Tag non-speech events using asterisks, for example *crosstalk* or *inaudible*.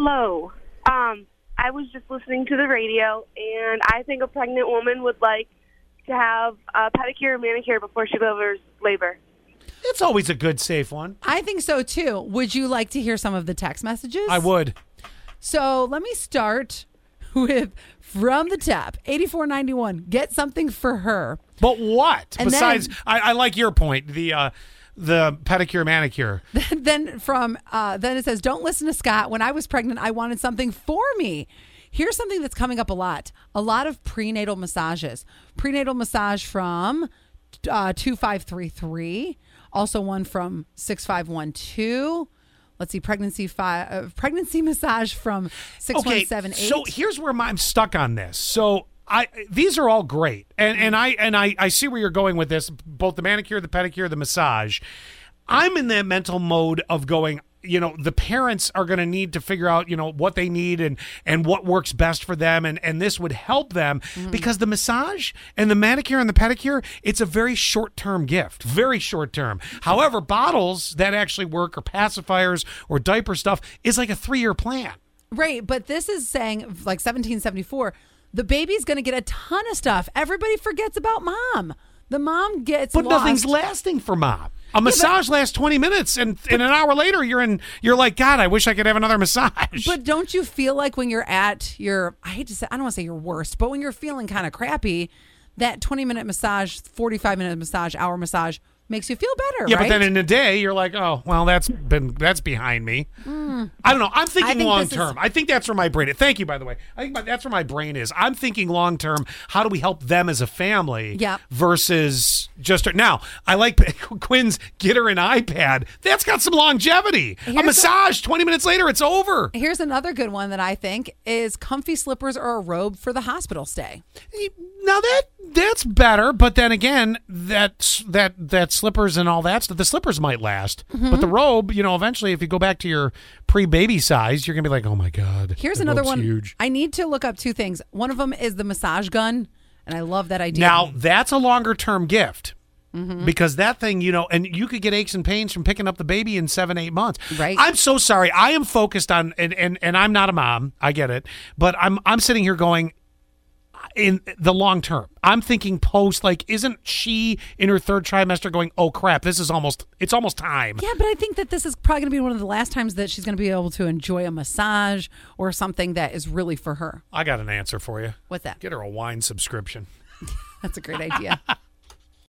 Hello. Um, I was just listening to the radio, and I think a pregnant woman would like to have a pedicure and manicure before she delivers labor. It's always a good, safe one. I think so too. Would you like to hear some of the text messages? I would. So let me start *laughs* with from the tap 8491. Get something for her. But what? And Besides, then- I, I like your point. The uh, the pedicure manicure. *laughs* then from uh, then it says, "Don't listen to Scott. When I was pregnant, I wanted something for me." Here's something that's coming up a lot: a lot of prenatal massages. Prenatal massage from uh, two five three three. Also one from six five one two. Let's see, pregnancy five, uh, pregnancy *laughs* massage from six one seven eight. So here's where my, I'm stuck on this. So I these are all great, and and I and I I see where you're going with this. Both the manicure, the pedicure, the massage. I'm in that mental mode of going. You know, the parents are going to need to figure out, you know, what they need and and what works best for them, and and this would help them mm-hmm. because the massage and the manicure and the pedicure, it's a very short term gift, very short term. However, bottles that actually work or pacifiers or diaper stuff is like a three year plan. Right, but this is saying like 1774, the baby's going to get a ton of stuff. Everybody forgets about mom. The mom gets But lost. nothing's lasting for mom. A massage lasts twenty minutes, and, and an hour later, you're in. You're like, God, I wish I could have another massage. But don't you feel like when you're at your I hate to say I don't want to say your worst, but when you're feeling kind of crappy, that 20 minute massage, 45 minute massage, hour massage makes you feel better, yeah, right? but then in a day, you're like, oh, well, that's been that's behind me. Mm. I don't know. I'm thinking think long this is- term. I think that's where my brain. is. Thank you, by the way. I think my, that's where my brain is. I'm thinking long term. How do we help them as a family? Yep. Versus just now. I like *laughs* Quinn's get her an iPad. That's got some longevity. a Here's massage. Twenty minutes later, it's over. Here's another good one that I think is comfy slippers or a robe for the hospital stay. Now that that's better, but then again, that that that slippers and all that stuff, the slippers might last, Mm-hmm. but the robe, you know, eventually, if you go back to your pre-baby size, you're gonna be like, oh my god. Here's another one. Huge. I need to look up two things. One of them is the massage gun, and I love that idea. Now that's a longer term gift. Mm-hmm. Because that thing, you know, and you could get aches and pains from picking up the baby in seven, eight months. Right. I'm so sorry. I am focused on, and and and I'm not a mom. I get it, but I'm I'm sitting here going, in the long term. I'm thinking post like isn't she in her third trimester going, "Oh crap, this is almost it's almost time." Yeah, but I think that this is probably going to be one of the last times that she's going to be able to enjoy a massage or something that is really for her. I got an answer for you. What's that? Get her a wine subscription. *laughs* That's a great idea.